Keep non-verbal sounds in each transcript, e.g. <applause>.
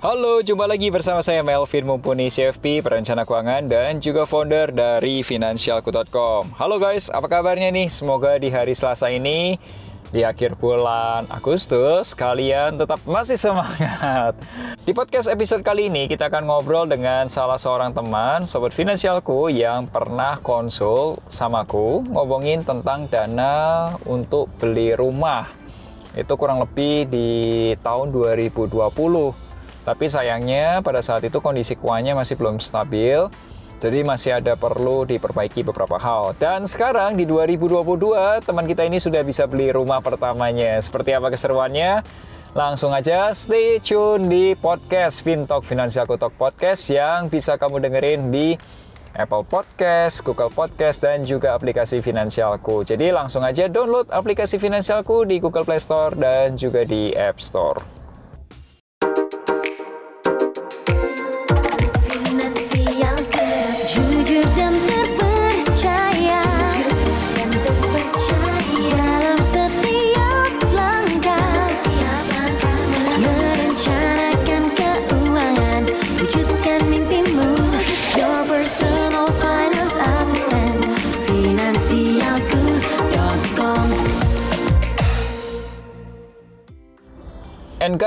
Halo, jumpa lagi bersama saya Melvin Mumpuni CFP, perencana keuangan dan juga founder dari financialku.com. Halo guys, apa kabarnya nih? Semoga di hari Selasa ini di akhir bulan Agustus kalian tetap masih semangat. <laughs> Di podcast episode kali ini kita akan ngobrol dengan salah seorang teman sobat finansialku yang pernah konsul samaku ngomongin tentang dana untuk beli rumah. Itu kurang lebih di tahun 2020 tapi sayangnya pada saat itu kondisi keuangannya masih belum stabil, jadi masih ada perlu diperbaiki beberapa hal. Dan sekarang di 2022 teman kita ini sudah bisa beli rumah pertamanya. Seperti apa keseruannya? Langsung aja stay tune di podcast Fintalk Financial Talk Podcast yang bisa kamu dengerin di Apple Podcast, Google Podcast, dan juga aplikasi Finansialku. Jadi langsung aja download aplikasi Finansialku di Google Play Store dan juga di App Store.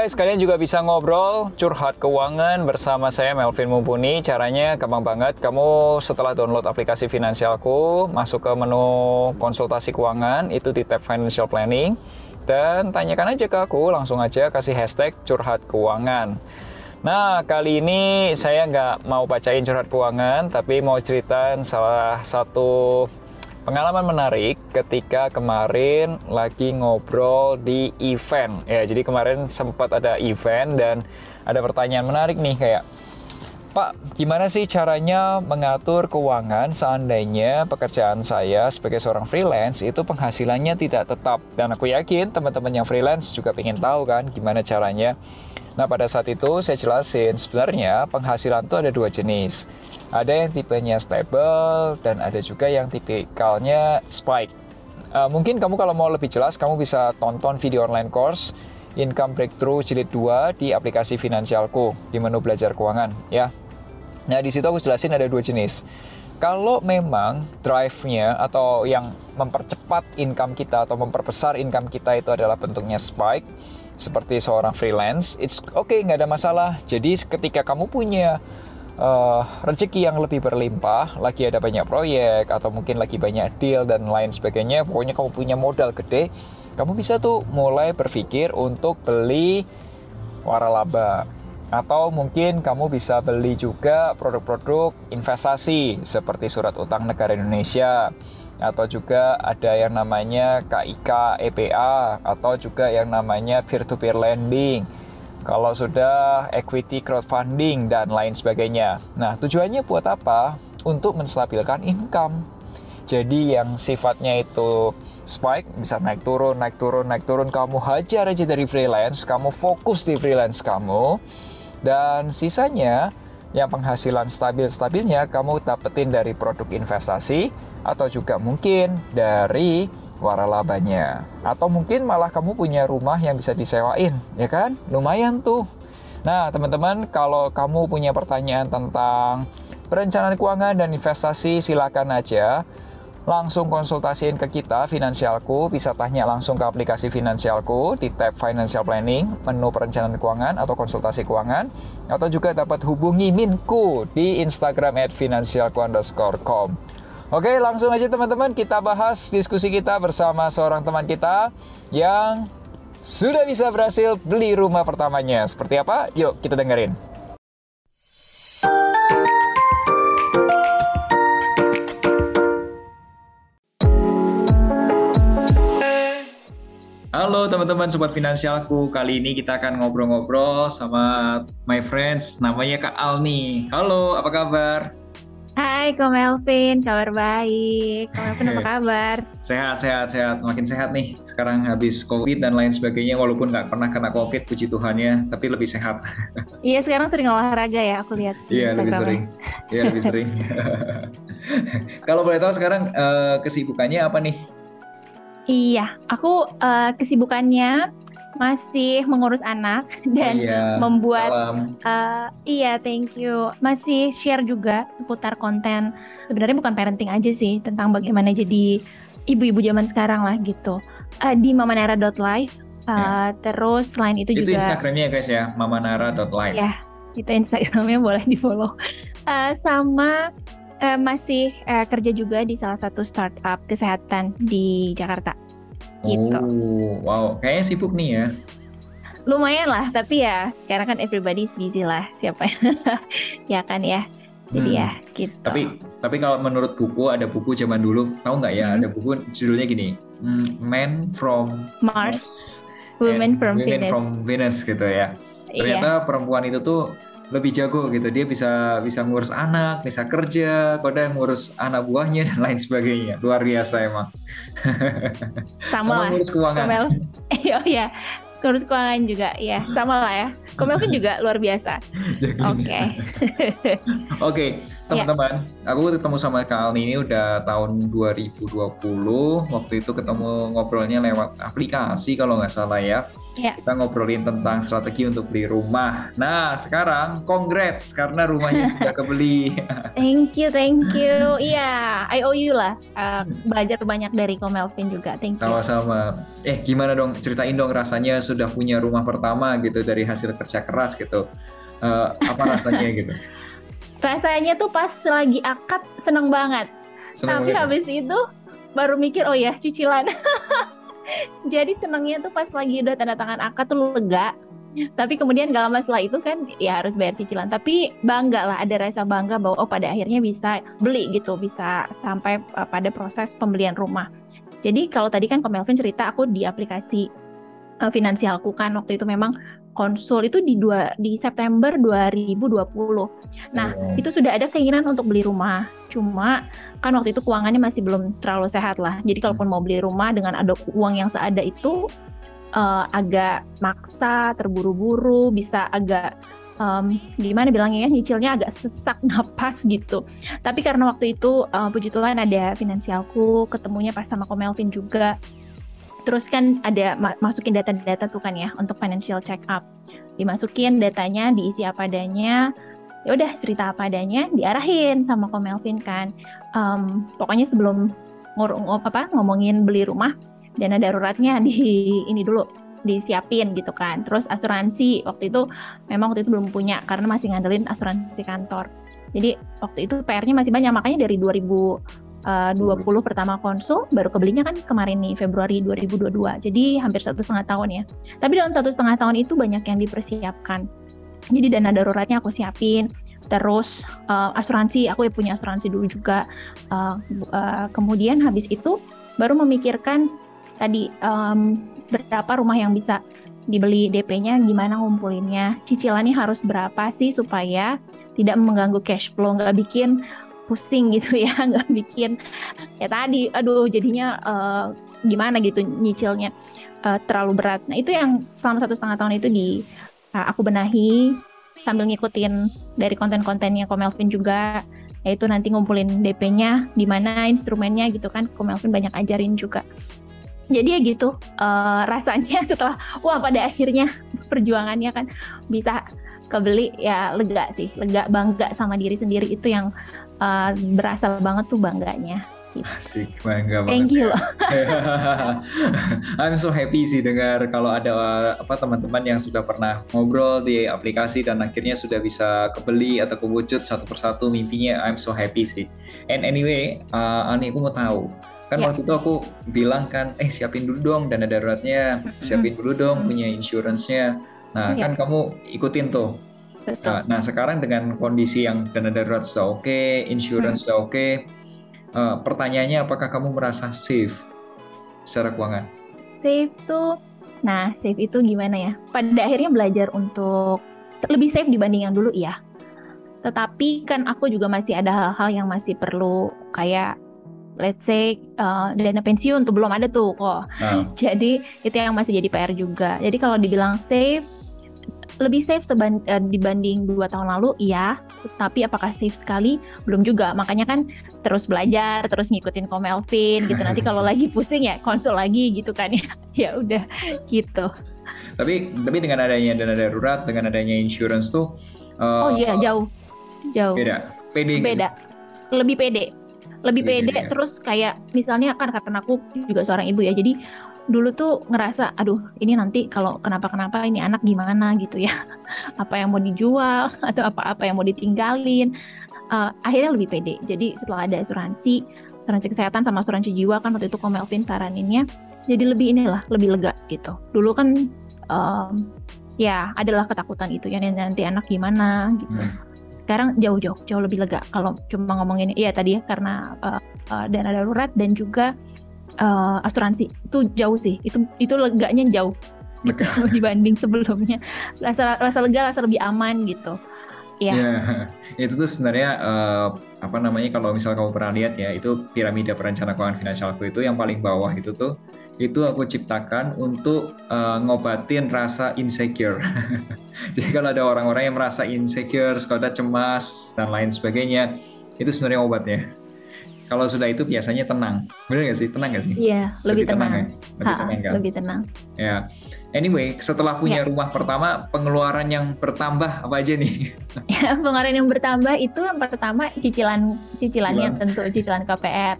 Guys, kalian juga bisa ngobrol, curhat keuangan bersama saya Melvin Mumpuni. Caranya gampang banget. Kamu setelah download aplikasi Finansialku, masuk ke menu konsultasi keuangan, itu di tab Financial Planning. Dan tanyakan aja ke aku, langsung aja kasih hashtag curhat keuangan. Nah, kali ini saya nggak mau bacain curhat keuangan, tapi mau ceritain salah satu Pengalaman menarik ketika kemarin lagi ngobrol di event. Ya, jadi kemarin sempat ada event dan ada pertanyaan menarik nih kayak Pak, gimana sih caranya mengatur keuangan seandainya pekerjaan saya sebagai seorang freelance itu penghasilannya tidak tetap? Dan aku yakin teman-teman yang freelance juga ingin tahu kan gimana caranya Nah pada saat itu saya jelasin sebenarnya penghasilan itu ada dua jenis. Ada yang tipenya stable dan ada juga yang tipikalnya spike. Uh, mungkin kamu kalau mau lebih jelas kamu bisa tonton video online course Income Breakthrough Jilid 2 di aplikasi Finansialku di menu belajar keuangan ya. Nah di situ aku jelasin ada dua jenis. Kalau memang drive-nya atau yang mempercepat income kita atau memperbesar income kita itu adalah bentuknya spike, seperti seorang freelance, it's okay, nggak ada masalah. Jadi ketika kamu punya uh, rezeki yang lebih berlimpah, lagi ada banyak proyek atau mungkin lagi banyak deal dan lain sebagainya, pokoknya kamu punya modal gede, kamu bisa tuh mulai berpikir untuk beli waralaba atau mungkin kamu bisa beli juga produk-produk investasi seperti surat utang negara Indonesia atau juga ada yang namanya KIK EPA atau juga yang namanya peer-to-peer lending. Kalau sudah equity crowdfunding dan lain sebagainya. Nah, tujuannya buat apa? Untuk menstabilkan income. Jadi yang sifatnya itu spike bisa naik turun, naik turun, naik turun. Kamu hajar aja dari freelance, kamu fokus di freelance kamu. Dan sisanya yang penghasilan stabil-stabilnya kamu dapetin dari produk investasi atau juga mungkin dari waralabanya. Atau mungkin malah kamu punya rumah yang bisa disewain ya kan? Lumayan tuh. Nah teman-teman kalau kamu punya pertanyaan tentang perencanaan keuangan dan investasi silakan aja langsung konsultasiin ke kita Finansialku bisa tanya langsung ke aplikasi Finansialku di tab Financial Planning menu perencanaan keuangan atau konsultasi keuangan atau juga dapat hubungi Minku di Instagram at financialku_com Oke, langsung aja teman-teman kita bahas diskusi kita bersama seorang teman kita yang sudah bisa berhasil beli rumah pertamanya. Seperti apa? Yuk kita dengerin. Halo teman-teman sobat finansialku. Kali ini kita akan ngobrol-ngobrol sama my friends namanya Kak Alni. Halo, apa kabar? Hai Ko Melvin, kabar baik. Ko Melvin apa <laughs> kabar? Sehat, sehat, sehat. Makin sehat nih. Sekarang habis COVID dan lain sebagainya, walaupun nggak pernah kena COVID, puji Tuhan ya, tapi lebih sehat. <laughs> Iya, sekarang sering olahraga ya, aku lihat. Iya, lebih sering. Iya, lebih sering. <laughs> Kalau boleh tahu sekarang uh, kesibukannya apa nih? Iya, aku uh, kesibukannya masih mengurus anak <laughs> dan iya, membuat uh, iya thank you. Masih share juga seputar konten. Sebenarnya bukan parenting aja sih tentang bagaimana jadi ibu-ibu zaman sekarang lah gitu. Uh, di mamanara.live uh, ya. terus selain itu, itu juga Instagramnya guys ya? mamanara.live ya itu Instagramnya boleh di follow. Uh, sama uh, masih uh, kerja juga di salah satu startup kesehatan di Jakarta gitu. Oh, wow, kayaknya sibuk nih ya. Lumayan lah, tapi ya sekarang kan everybody busy lah, siapa <laughs> ya kan ya. Jadi hmm. ya gitu. Tapi tapi kalau menurut buku ada buku zaman dulu, tahu nggak ya? Hmm. Ada buku judulnya gini, hmm, Men from Mars, Women from Women Venus. from Venus gitu ya. Iya. Ternyata iya. perempuan itu tuh lebih jago gitu. Dia bisa bisa ngurus anak bisa kerja kode ngurus anak buahnya dan lain sebagainya. Luar biasa emang. <laughs> Sama, sama lah. ngurus keuangan. <laughs> Iya oh, iya. Ngurus keuangan juga. Ya sama lah ya. Komel pun juga luar biasa. <laughs> Oke. Oke teman-teman ya. aku ketemu sama Kak Alni ini udah tahun 2020 waktu itu ketemu ngobrolnya lewat aplikasi kalau nggak salah ya Ya. Kita ngobrolin tentang strategi untuk beli rumah. Nah, sekarang congrats karena rumahnya sudah <laughs> kebeli. thank you, thank you. <laughs> Iya, I owe you lah. Uh, belajar banyak dari Ko Melvin juga. Thank you. Sama-sama. Eh, gimana dong? Ceritain dong rasanya sudah punya rumah pertama gitu dari hasil kerja keras gitu. Uh, apa rasanya gitu? <laughs> Rasanya tuh pas lagi akad seneng banget. Seneng Tapi banget. Ya? habis itu baru mikir, oh ya cicilan. <laughs> jadi senangnya tuh pas lagi udah tanda tangan akad tuh lega tapi kemudian gak lama setelah itu kan ya harus bayar cicilan tapi bangga lah ada rasa bangga bahwa oh pada akhirnya bisa beli gitu bisa sampai uh, pada proses pembelian rumah jadi kalau tadi kan Melvin cerita aku di aplikasi uh, finansialku kan waktu itu memang konsul itu di dua di September 2020. Nah, oh. itu sudah ada keinginan untuk beli rumah. Cuma kan waktu itu keuangannya masih belum terlalu sehat lah. Jadi kalaupun mau beli rumah dengan ada uang yang seada itu uh, agak maksa, terburu-buru, bisa agak um, gimana bilangnya ya nyicilnya agak sesak <laughs> napas gitu. Tapi karena waktu itu uh, puji Tuhan ada finansialku, ketemunya pas sama Komelvin juga Terus kan ada masukin data-data tuh kan ya untuk financial check up. Dimasukin datanya, diisi apa adanya. Ya udah cerita apa adanya, diarahin sama Ko Melvin kan. Um, pokoknya sebelum ngor apa ngomongin beli rumah, dana daruratnya di <laughs> ini dulu disiapin gitu kan. Terus asuransi waktu itu memang waktu itu belum punya karena masih ngandelin asuransi kantor. Jadi waktu itu PR-nya masih banyak makanya dari 2000 uh, 20 pertama konsul baru kebelinya kan kemarin nih Februari 2022 jadi hampir satu setengah tahun ya. Tapi dalam satu setengah tahun itu banyak yang dipersiapkan. Jadi dana daruratnya aku siapin. Terus uh, asuransi aku ya punya asuransi dulu juga. Uh, uh, kemudian habis itu baru memikirkan tadi um, berapa rumah yang bisa dibeli DP-nya gimana ngumpulinnya cicilannya harus berapa sih supaya tidak mengganggu cash flow nggak bikin pusing gitu ya <laughs> nggak bikin. Ya tadi aduh jadinya uh, gimana gitu nyicilnya uh, terlalu berat. Nah itu yang selama satu setengah tahun itu di uh, aku benahi sambil ngikutin dari konten-kontennya Komelvin juga. Yaitu nanti ngumpulin DP-nya di mana instrumennya gitu kan Komelvin banyak ajarin juga. Jadi ya gitu uh, rasanya <laughs> setelah wah pada akhirnya perjuangannya kan bisa kebeli ya lega sih lega bangga sama diri sendiri itu yang uh, berasa banget tuh bangganya. Gitu. Asik, bangga banget. Thank you. <laughs> I'm so happy sih dengar kalau ada apa teman-teman yang sudah pernah ngobrol di aplikasi dan akhirnya sudah bisa kebeli atau kewujud satu persatu mimpinya. I'm so happy sih. And anyway, uh, Ani aku mau tahu kan yeah. waktu itu aku bilang kan eh siapin dulu dong dana daruratnya siapin dulu dong punya insurance-nya nah yeah. kan kamu ikutin tuh Nah, nah sekarang dengan kondisi yang dana darurat sudah oke, okay, insurance hmm. sudah oke, okay, uh, pertanyaannya apakah kamu merasa safe secara keuangan? Safe tuh, nah safe itu gimana ya? Pada akhirnya belajar untuk lebih safe dibanding yang dulu ya. Tetapi kan aku juga masih ada hal-hal yang masih perlu kayak let's say uh, dana pensiun tuh belum ada tuh kok. Uh. <laughs> Jadi itu yang masih jadi PR juga. Jadi kalau dibilang safe lebih safe seban, uh, dibanding dua tahun lalu, iya. Tapi apakah safe sekali? Belum juga. Makanya kan terus belajar, terus ngikutin Ko Melvin gitu. Nanti kalau <laughs> lagi pusing ya konsul lagi gitu kan ya. <laughs> ya udah gitu. Tapi tapi dengan adanya dana darurat, dengan adanya insurance tuh. Uh, oh iya jauh, jauh. Beda. Pede. Beda. Lebih pede. Lebih pede. pede. Terus kayak misalnya kan karena aku juga seorang ibu ya. Jadi dulu tuh ngerasa aduh ini nanti kalau kenapa-kenapa ini anak gimana gitu ya? <laughs> Apa yang mau dijual <laughs> atau apa-apa yang mau ditinggalin? Uh, akhirnya lebih pede. Jadi setelah ada asuransi asuransi kesehatan sama asuransi jiwa kan waktu itu Melvin saraninnya jadi lebih inilah lebih lega gitu. Dulu kan um, ya adalah ketakutan itu ya nanti anak gimana? gitu. Hmm. sekarang jauh-jauh jauh lebih lega kalau cuma ngomongin iya tadi ya karena uh, uh, dana darurat dan juga uh, asuransi. Itu jauh sih. Itu itu leganya jauh. Gitu, <laughs> dibanding sebelumnya. Rasa rasa lega rasa lebih aman gitu. Ya yeah. <laughs> itu tuh sebenarnya uh, apa namanya kalau misal kamu pernah lihat ya itu piramida perencana keuangan finansialku itu yang paling bawah itu tuh itu aku ciptakan untuk uh, ngobatin rasa insecure. <laughs> Jadi kalau ada orang-orang yang merasa insecure, kalau ada cemas dan lain sebagainya, itu sebenarnya obatnya kalau sudah itu biasanya tenang. Benar nggak sih? Tenang nggak sih? Iya, lebih, lebih tenang. tenang ya? Lebih ha, tenang kan? Lebih tenang. Ya. Anyway, setelah punya ya. rumah pertama, pengeluaran yang bertambah apa aja nih? <laughs> Ya, pengeluaran yang bertambah itu yang pertama cicilan cicilannya Cicilan. tentu cicilan KPR.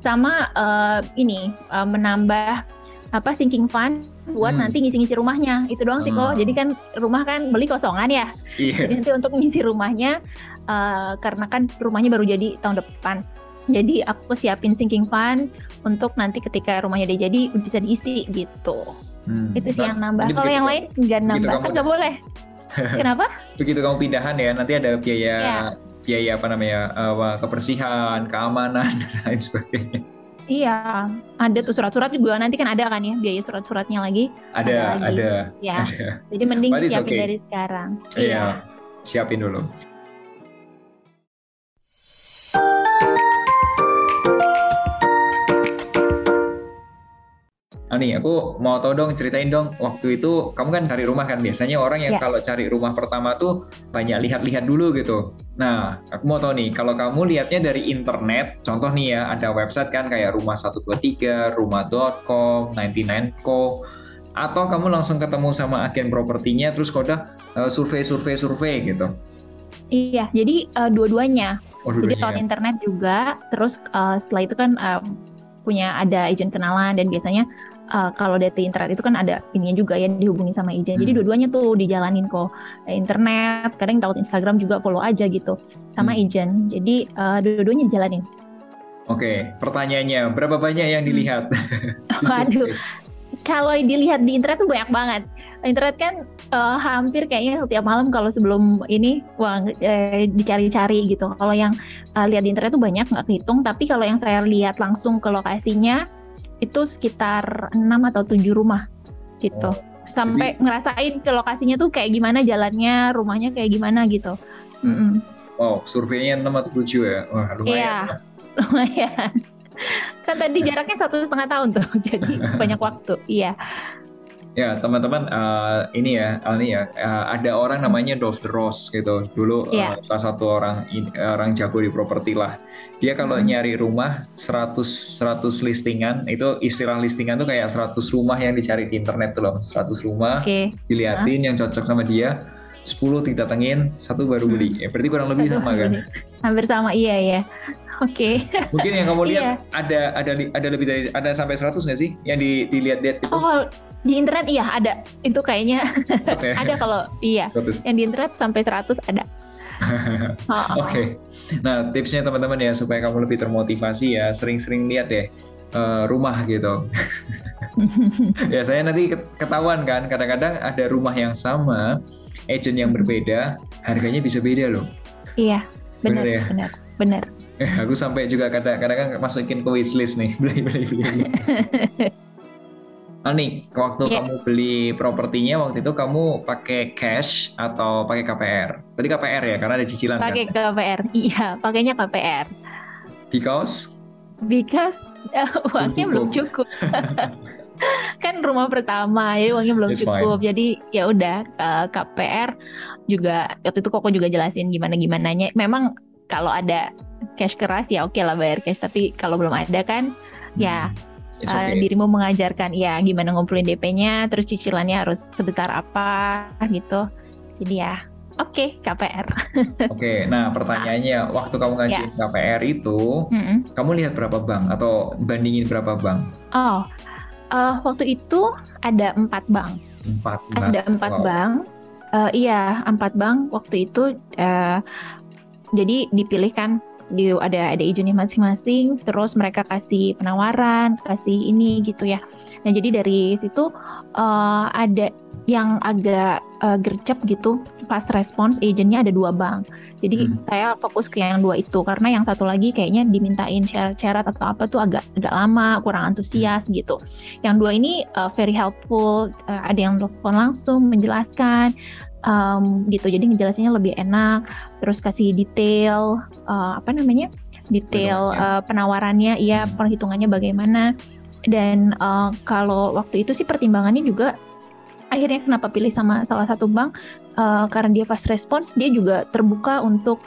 Sama uh, ini uh, menambah apa sinking fund buat hmm. nanti ngisi-ngisi rumahnya itu doang sih kok hmm. jadi kan rumah kan beli kosongan ya yeah. jadi nanti untuk ngisi rumahnya uh, karena kan rumahnya baru jadi tahun depan jadi aku siapin sinking fund untuk nanti ketika rumahnya udah jadi bisa diisi gitu. Hmm. Itu sih nah, yang nambah. Kalau yang lain nggak nambah kan nggak boleh. <laughs> Kenapa? Begitu kamu pindahan ya, nanti ada biaya yeah. biaya apa namanya uh, kebersihan, keamanan <laughs> dan lain sebagainya. Iya, ada tuh surat-surat juga nanti kan ada kan ya biaya surat-suratnya lagi. Ada, ada. Lagi. ada ya, <laughs> ada. jadi mending siapin okay. dari sekarang. Iya, iya, siapin dulu. Ah nih, aku mau tahu dong, ceritain dong. Waktu itu kamu kan cari rumah kan biasanya orang yang yeah. kalau cari rumah pertama tuh banyak lihat-lihat dulu gitu. Nah, aku mau tahu nih, kalau kamu lihatnya dari internet, contoh nih ya, ada website kan kayak rumah 123, rumah.com, 99co, atau kamu langsung ketemu sama agen propertinya terus kau udah uh, survei survei survei gitu. Iya, jadi uh, dua-duanya. Oh, jadi lewat internet juga, terus uh, setelah itu kan uh, punya ada agent kenalan dan biasanya uh, kalau dari internet itu kan ada ininya juga ya dihubungi sama agent. Hmm. Jadi dua-duanya tuh dijalanin kok. Internet, kadang tahu Instagram juga follow aja gitu sama hmm. agent. Jadi uh, dua-duanya dijalanin. Oke, pertanyaannya berapa banyak yang dilihat? <laughs> Waduh, kalau dilihat di internet tuh banyak banget. Internet kan uh, hampir kayaknya setiap malam kalau sebelum ini wah eh, dicari-cari gitu. Kalau yang uh, lihat di internet tuh banyak nggak kehitung, tapi kalau yang saya lihat langsung ke lokasinya itu sekitar 6 atau 7 rumah gitu. Oh, Sampai jadi... ngerasain ke lokasinya tuh kayak gimana jalannya, rumahnya kayak gimana gitu. Mm -mm. Wow, surveinya 6 atau 7 ya? Wah, lumayan. Iya, <laughs> lumayan. kan tadi jaraknya satu setengah tahun tuh, <laughs> jadi <laughs> banyak waktu. Iya. Ya teman-teman uh, ini ya ini ya uh, ada orang namanya Dov Ross gitu dulu yeah. uh, salah satu orang orang jago di properti lah dia kalau hmm. nyari rumah 100 100 listingan itu istilah listingan tuh kayak 100 rumah yang dicari di internet tuh loh 100 rumah okay. diliatin uh. yang cocok sama dia 10 didatengin, satu baru beli. Hmm. Ya, berarti kurang lebih sama kan? Hampir sama, iya ya. Oke. Okay. Mungkin yang kamu lihat iya. ada ada ada lebih dari ada sampai 100 nggak sih yang di, dilihat-lihat itu? Oh, di internet iya ada. Itu kayaknya okay. <laughs> ada kalau iya. 100. Yang di internet sampai 100 ada. <laughs> oh. Oke. Okay. Nah, tipsnya teman-teman ya supaya kamu lebih termotivasi ya, sering-sering lihat deh uh, rumah gitu. <laughs> ya saya nanti ketahuan kan, kadang-kadang ada rumah yang sama, agent yang berbeda, harganya bisa beda loh. Iya, benar, benar ya. Benar, benar. Eh, aku sampai juga kadang-kadang masukin ke wishlist nih, beli beli beli. Ani, waktu yeah. kamu beli propertinya waktu itu kamu pakai cash atau pakai KPR? Tadi KPR ya, karena ada cicilan pakai kan? KPR, iya, pakainya KPR. Because? Because uh, uangnya cukup. belum cukup. <laughs> kan rumah pertama, jadi uangnya belum It's cukup. Fine. Jadi ya udah uh, KPR juga waktu itu Koko juga jelasin gimana gimananya. Memang kalau ada cash keras ya oke okay lah bayar cash, tapi kalau belum ada kan ya hmm. ya okay. uh, dirimu mengajarkan ya gimana ngumpulin DP-nya, terus cicilannya harus sebesar apa gitu. Jadi ya oke okay, KPR. <laughs> oke, okay, nah pertanyaannya waktu kamu ngasih yeah. KPR itu, mm -hmm. kamu lihat berapa bank atau bandingin berapa bank? Oh, uh, waktu itu ada empat bank. Empat bank. Ada empat wow. bank. Uh, iya, empat bank waktu itu. Uh, jadi dipilih di ada ada izinnya masing-masing terus mereka kasih penawaran kasih ini gitu ya nah jadi dari situ uh, ada yang agak uh, gercep gitu pas respons agentnya ada dua bank jadi hmm. saya fokus ke yang dua itu karena yang satu lagi kayaknya dimintain syarat-syarat atau apa tuh agak agak lama kurang antusias hmm. gitu yang dua ini uh, very helpful uh, ada yang telepon langsung menjelaskan um, gitu. Jadi ngejelasinnya lebih enak terus kasih detail uh, apa namanya? Detail uh, penawarannya iya hmm. perhitungannya bagaimana. Dan uh, kalau waktu itu sih pertimbangannya juga akhirnya kenapa pilih sama salah satu bank? Uh, karena dia fast response dia juga terbuka untuk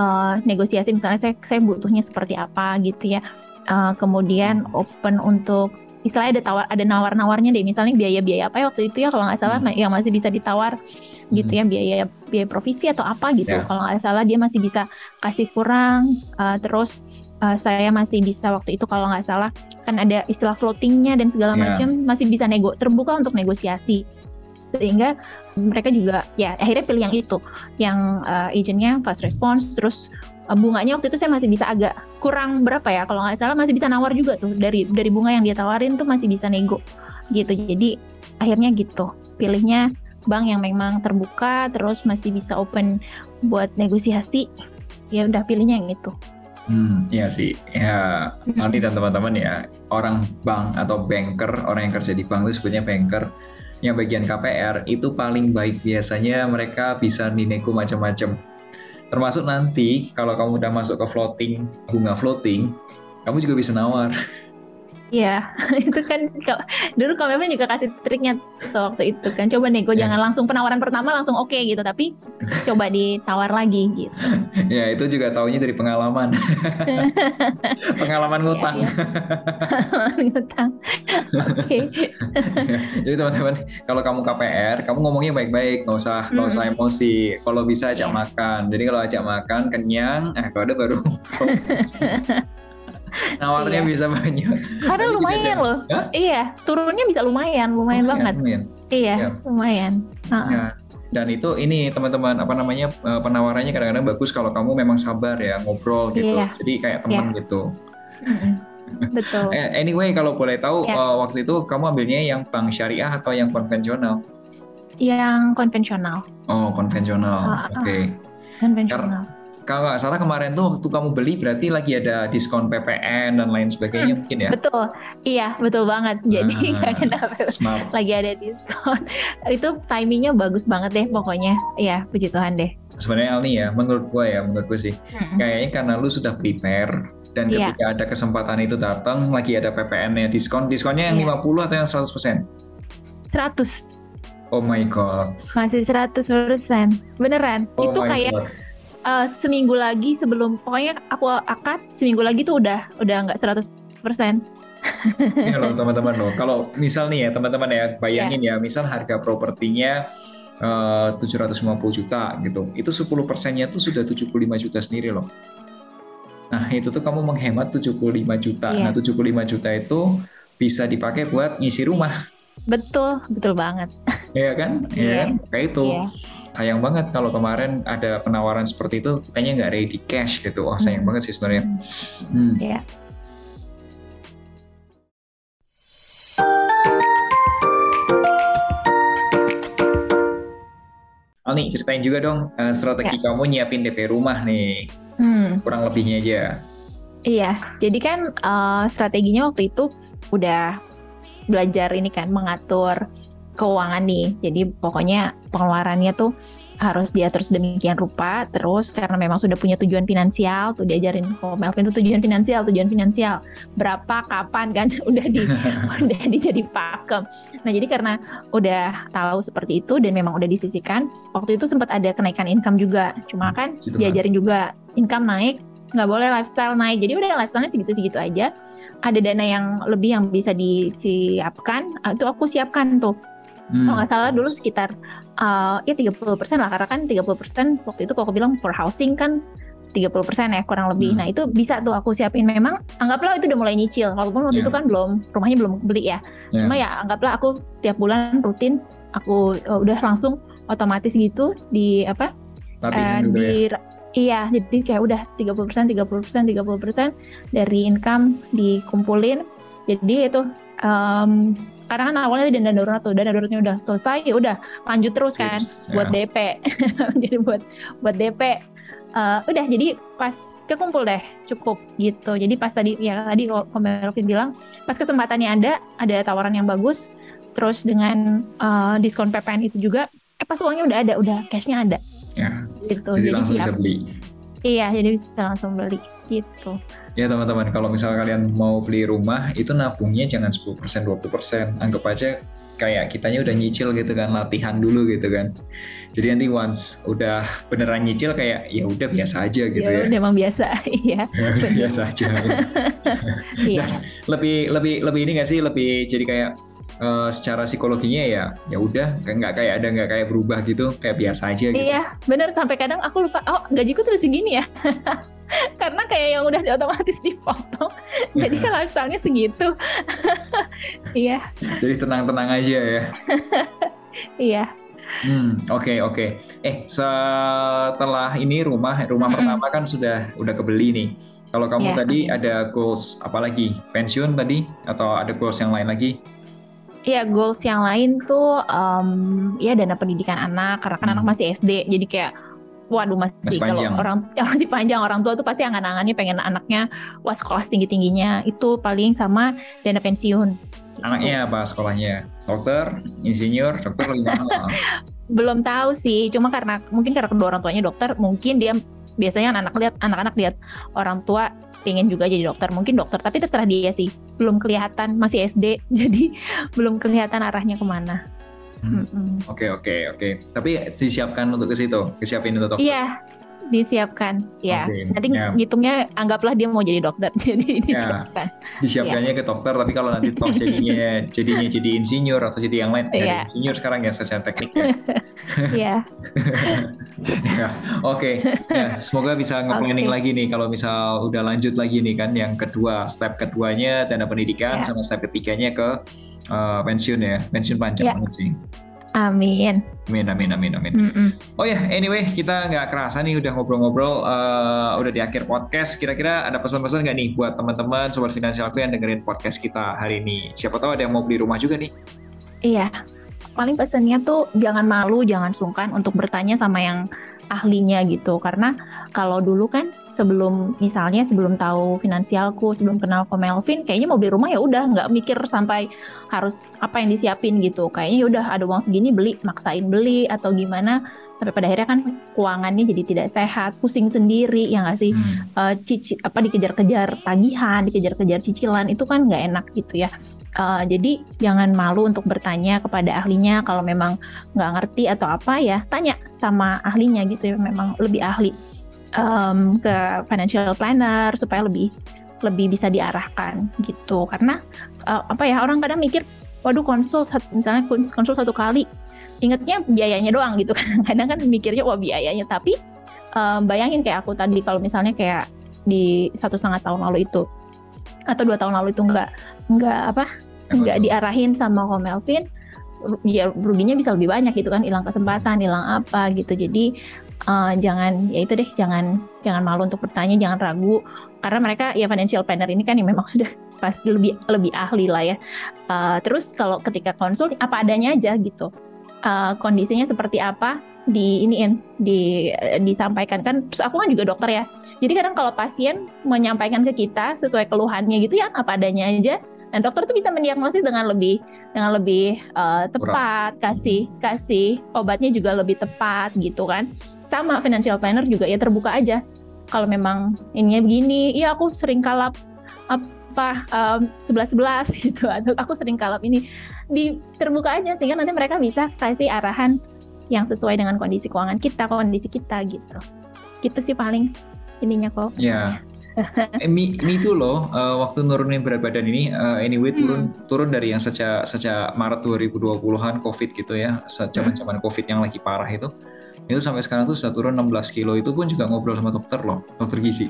uh, negosiasi. Misalnya saya saya butuhnya seperti apa gitu ya. Uh, kemudian open untuk istilahnya ada tawar ada nawar-nawarnya deh misalnya biaya-biaya apa ya waktu itu ya kalau nggak salah hmm. yang masih bisa ditawar gitu hmm. ya biaya biaya provisi atau apa gitu yeah. kalau nggak salah dia masih bisa kasih kurang uh, terus uh, saya masih bisa waktu itu kalau nggak salah kan ada istilah floatingnya dan segala yeah. macam masih bisa nego terbuka untuk negosiasi sehingga mereka juga ya akhirnya pilih yang itu yang uh, agentnya fast response terus bunganya waktu itu saya masih bisa agak kurang berapa ya kalau nggak salah masih bisa nawar juga tuh. Dari dari bunga yang dia tawarin tuh masih bisa nego gitu. Jadi akhirnya gitu. Pilihnya bank yang memang terbuka terus masih bisa open buat negosiasi. Ya udah pilihnya yang itu. Hmm, iya sih. Ya, nanti dan teman-teman ya, orang bank atau banker, orang yang kerja di bank itu sebutnya banker, yang bagian KPR itu paling baik biasanya mereka bisa dinego macam-macam Termasuk nanti kalau kamu udah masuk ke floating, bunga floating, kamu juga bisa nawar. Iya, <laughs> itu kan dulu memang juga kasih triknya tuh waktu itu kan. Coba nego yeah. jangan langsung penawaran pertama langsung oke okay, gitu, tapi <laughs> coba ditawar lagi gitu. ya, itu juga taunya dari pengalaman. <laughs> pengalaman iya, ngutang. Ya, ya. ngutang. Oke. Jadi teman-teman, kalau kamu KPR, kamu ngomongnya baik-baik, nggak usah nggak usah emosi. Kalau bisa ajak yeah. makan. Jadi kalau ajak makan kenyang, eh kalau ada baru <laughs> nawarnya iya. bisa banyak. Karena <laughs> lumayan loh. Hah? Iya, turunnya bisa lumayan, lumayan, lumayan banget. Lumayan. Iya, ya. lumayan. -uh. Ya. Dan itu ini teman-teman apa namanya eh, penawarannya kadang-kadang bagus kalau kamu memang sabar ya ngobrol gitu. Iya. Jadi kayak teman iya. gitu. Betul. <laughs> Eh, anyway, kalau boleh tahu yeah. uh, waktu itu kamu ambilnya yang bank syariah atau yang konvensional? Yang konvensional. Oh, konvensional. Uh, Oke. Okay. Konvensional kalau nggak salah kemarin tuh waktu kamu beli berarti lagi ada diskon PPN dan lain sebagainya hmm, mungkin ya? Betul, iya betul banget. Jadi ah, <laughs> nggak kenapa lagi ada diskon. <laughs> Itu timingnya bagus banget deh pokoknya. Iya, puji Tuhan deh. Sebenarnya Alni ya, menurut gue ya, menurut gue sih, hmm. kayaknya karena lu sudah prepare dan yeah. ketika ada kesempatan itu datang lagi ada PPN-nya diskon, diskonnya yang yeah. 50 atau yang 100%? 100. Oh my god. Masih 100%. Beneran. Oh itu kayak god uh, seminggu lagi sebelum pokoknya aku akad seminggu lagi tuh udah udah nggak 100 persen. ya loh teman-teman loh. Kalau misal nih ya teman-teman ya bayangin yeah. ya misal harga propertinya eh, uh, 750 juta gitu. Itu 10 persennya tuh sudah 75 juta sendiri loh. Nah itu tuh kamu menghemat 75 juta. Yeah. Nah 75 juta itu bisa dipakai buat ngisi rumah. Betul, betul banget. Iya kan? Iya yeah. kan? Kayak itu. Yeah sayang banget kalau kemarin ada penawaran seperti itu kayaknya nggak ready cash gitu wah sayang hmm. banget sih sebenarnya hmm. yeah. Alni, ceritain juga dong uh, strategi ya. kamu nyiapin DP rumah nih. Hmm. Kurang lebihnya aja. Iya, jadi kan uh, strateginya waktu itu udah belajar ini kan mengatur keuangan nih. Jadi pokoknya pengeluarannya tuh harus diatur sedemikian rupa. Terus karena memang sudah punya tujuan finansial, tuh diajarin oh Melvin tuh tujuan finansial, tujuan finansial berapa, kapan kan <laughs> udah di <laughs> udah dijadi pakem. Nah jadi karena udah tahu seperti itu dan memang udah disisikan, waktu itu sempat ada kenaikan income juga. Cuma kan gitu diajarin kan? juga income naik, nggak boleh lifestyle naik. Jadi udah lifestyle-nya segitu-segitu aja. Ada dana yang lebih yang bisa disiapkan, itu aku siapkan tuh Hmm. Kalau nggak salah dulu sekitar uh, ya 30% lah karena kan 30% waktu itu kalau aku bilang for housing kan 30% ya kurang lebih. Hmm. Nah, itu bisa tuh aku siapin memang anggaplah itu udah mulai nyicil. Walaupun waktu yeah. itu kan belum rumahnya belum beli ya. Yeah. Cuma ya anggaplah aku tiap bulan rutin aku uh, udah langsung otomatis gitu di apa? Uh, di ya? Iya, jadi kayak udah 30%, 30%, 30% dari income dikumpulin. Jadi itu um, karena kan awalnya dana darurat tuh dana daruratnya udah selesai ya udah lanjut terus kan yes. buat yeah. DP <laughs> jadi buat buat DP uh, eh, udah jadi pas kekumpul deh cukup gitu jadi pas tadi ya tadi kalau Melvin bilang pas kesempatannya ada ada tawaran yang bagus terus dengan uh, diskon PPN itu juga eh pas uangnya udah ada udah cashnya ada ya. gitu jadi, jadi langsung siap. bisa beli iya jadi bisa langsung beli gitu. Ya teman-teman kalau misal kalian mau beli rumah itu nabungnya jangan 10% 20% anggap aja kayak kitanya udah nyicil gitu kan latihan dulu gitu kan. Jadi nanti once udah beneran nyicil kayak ya udah biasa aja gitu ya, ya. udah emang biasa. <laughs> Iya <laughs> ya, biasa aja. <laughs> Iya. nah, lebih lebih lebih ini gak sih? Lebih jadi kayak uh, secara psikologinya ya ya udah nggak kayak ada nggak kayak berubah gitu kayak biasa aja gitu. Iya bener sampai kadang aku lupa oh gajiku tuh segini ya <laughs> karena kayak yang udah otomatis dipotong <laughs> jadi lifestyle-nya segitu <laughs> iya jadi tenang-tenang aja ya iya Hmm, oke okay, oke. Okay. Eh, setelah ini rumah rumah -hmm. pertama kan sudah udah kebeli nih. Kalau kamu yeah. tadi ada goals apa lagi? Pensiun tadi atau ada goals yang lain lagi? Iya, goals yang lain tuh um, ya dana pendidikan anak karena kan hmm. anak masih SD. Jadi kayak waduh masih, kalau orang <laughs> ya masih panjang. Orang tua tuh pasti angan-angannya pengen anaknya wah sekolah tinggi tingginya itu paling sama dana pensiun. Anaknya apa sekolahnya? Dokter insinyur dokter gimana <laughs> belum tahu sih cuma karena mungkin karena kedua orang tuanya dokter mungkin dia biasanya anak-anak lihat anak-anak lihat orang tua pengen juga jadi dokter mungkin dokter tapi terserah dia sih belum kelihatan masih SD <laughs> jadi belum kelihatan arahnya ke mana Hmm. Oke oke oke. Tapi disiapkan untuk ke situ, kesiapin untuk dokter. Iya, disiapkan. Ya. Okay. Nanti yeah. ngitungnya anggaplah dia mau jadi dokter, <laughs> jadi ya. disiapkan. Yeah. Disiapkannya yeah. ke dokter, tapi kalau nanti toh jadinya <laughs> jadinya jadi insinyur atau jadi yang lain, yeah. ya iya. insinyur sekarang ya secara teknik ya. <laughs> Iya. ya. Oke. Okay. Semoga bisa nge-planning okay. lagi nih kalau misal udah lanjut lagi nih kan yang kedua, step keduanya dana pendidikan yeah. sama step ketiganya ke uh, pensiun ya, pensiun panjang yeah. banget sih. Amin. Amin, amin, amin, amin. Mm -mm. Oh ya, yeah, anyway, kita nggak kerasa nih udah ngobrol-ngobrol, uh, udah di akhir podcast. Kira-kira ada pesan-pesan nggak nih buat teman-teman sobat finansialku yang dengerin podcast kita hari ini? Siapa tahu ada yang mau beli rumah juga nih. Iya, paling pesannya tuh jangan malu, jangan sungkan untuk bertanya sama yang ahlinya gitu. Karena kalau dulu kan sebelum misalnya sebelum tahu finansialku, sebelum kenal ke Melvin, kayaknya mau beli rumah ya udah nggak mikir sampai harus apa yang disiapin gitu. Kayaknya ya udah ada uang segini beli, maksain beli atau gimana. Tapi pada akhirnya kan keuangannya jadi tidak sehat, pusing sendiri ya nggak sih. Hmm. Uh, cici, apa dikejar-kejar tagihan, dikejar-kejar cicilan itu kan nggak enak gitu ya. Uh, jadi jangan malu untuk bertanya kepada ahlinya kalau memang nggak ngerti atau apa ya tanya sama ahlinya gitu ya memang lebih ahli um, ke financial planner supaya lebih lebih bisa diarahkan gitu. Karena uh, apa ya orang kadang mikir waduh konsul misalnya konsul satu kali ingetnya biayanya doang gitu kan. <laughs> Kadang kan mikirnya wah biayanya. Tapi um, bayangin kayak aku tadi kalau misalnya kayak di satu setengah tahun lalu itu atau dua tahun lalu itu nggak nggak apa nggak diarahin sama Ko Melvin ya ruginya bisa lebih banyak gitu kan. Hilang kesempatan hilang apa gitu. Jadi uh, jangan ya itu deh jangan jangan malu untuk bertanya jangan ragu. Karena mereka ya financial planner ini kan yang memang <laughs> sudah pasti lebih lebih ahli lah ya. Uh, terus kalau ketika konsul apa adanya aja gitu. Uh, kondisinya seperti apa di iniin di disampaikan. Kan terus aku kan juga dokter ya. Jadi kadang kalau pasien menyampaikan ke kita sesuai keluhannya gitu ya apa adanya aja Nah, dokter tuh bisa mendiagnosis dengan lebih dengan lebih uh, tepat, kasih kasih obatnya juga lebih tepat gitu kan. Sama financial planner juga ya terbuka aja. Kalau memang ininya begini, iya aku sering kalap apa sebelas um, sebelas <laughs> gitu atau aku sering kalap ini di terbuka aja sehingga nanti mereka bisa kasih arahan yang sesuai dengan kondisi keuangan kita, kondisi kita gitu. Gitu sih paling ininya kok. Ya. Eh, mi, mi itu loh uh, waktu nurunin berat badan ini uh, anyway hmm. turun turun dari yang sejak sejak Maret 2020-an Covid gitu ya, zaman-zaman hmm. Covid yang lagi parah itu. Itu sampai sekarang tuh sudah turun 16 kilo itu pun juga ngobrol sama dokter loh, dokter gizi.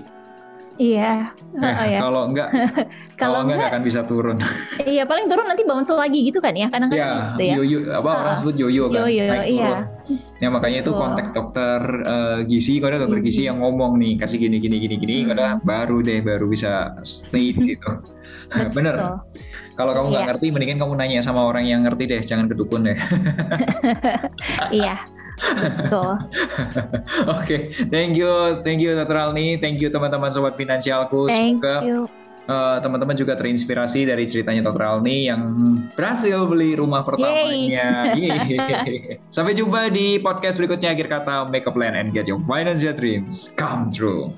Iya. Eh, oh, ya. Kalau enggak, <laughs> kalau enggak, enggak akan bisa turun. <laughs> iya, paling turun nanti bangun lagi gitu kan ya, kadang-kadang ya, gitu ya. Yoyo, apa uh, orang sebut yoyo kan? Yoyo, Naik iya. Ya makanya itu kontak dokter uh, gizi, kalau dokter gizi yang ngomong nih kasih gini gini gini gini, hmm. kada baru deh baru bisa stay gitu. <laughs> Bener. Kalau kamu nggak yeah. ngerti, mendingan kamu nanya sama orang yang ngerti deh, jangan ke dukun deh. iya. Betul. <laughs> Oke, okay. thank you, thank you Dr. Alni, thank you teman-teman sobat finansialku. Thank Semoga you. Uh, teman-teman juga terinspirasi dari ceritanya Dr. Alni yang berhasil beli rumah pertamanya. <laughs> Sampai jumpa di podcast berikutnya akhir kata Make a Plan and Get Your Financial Dreams Come True.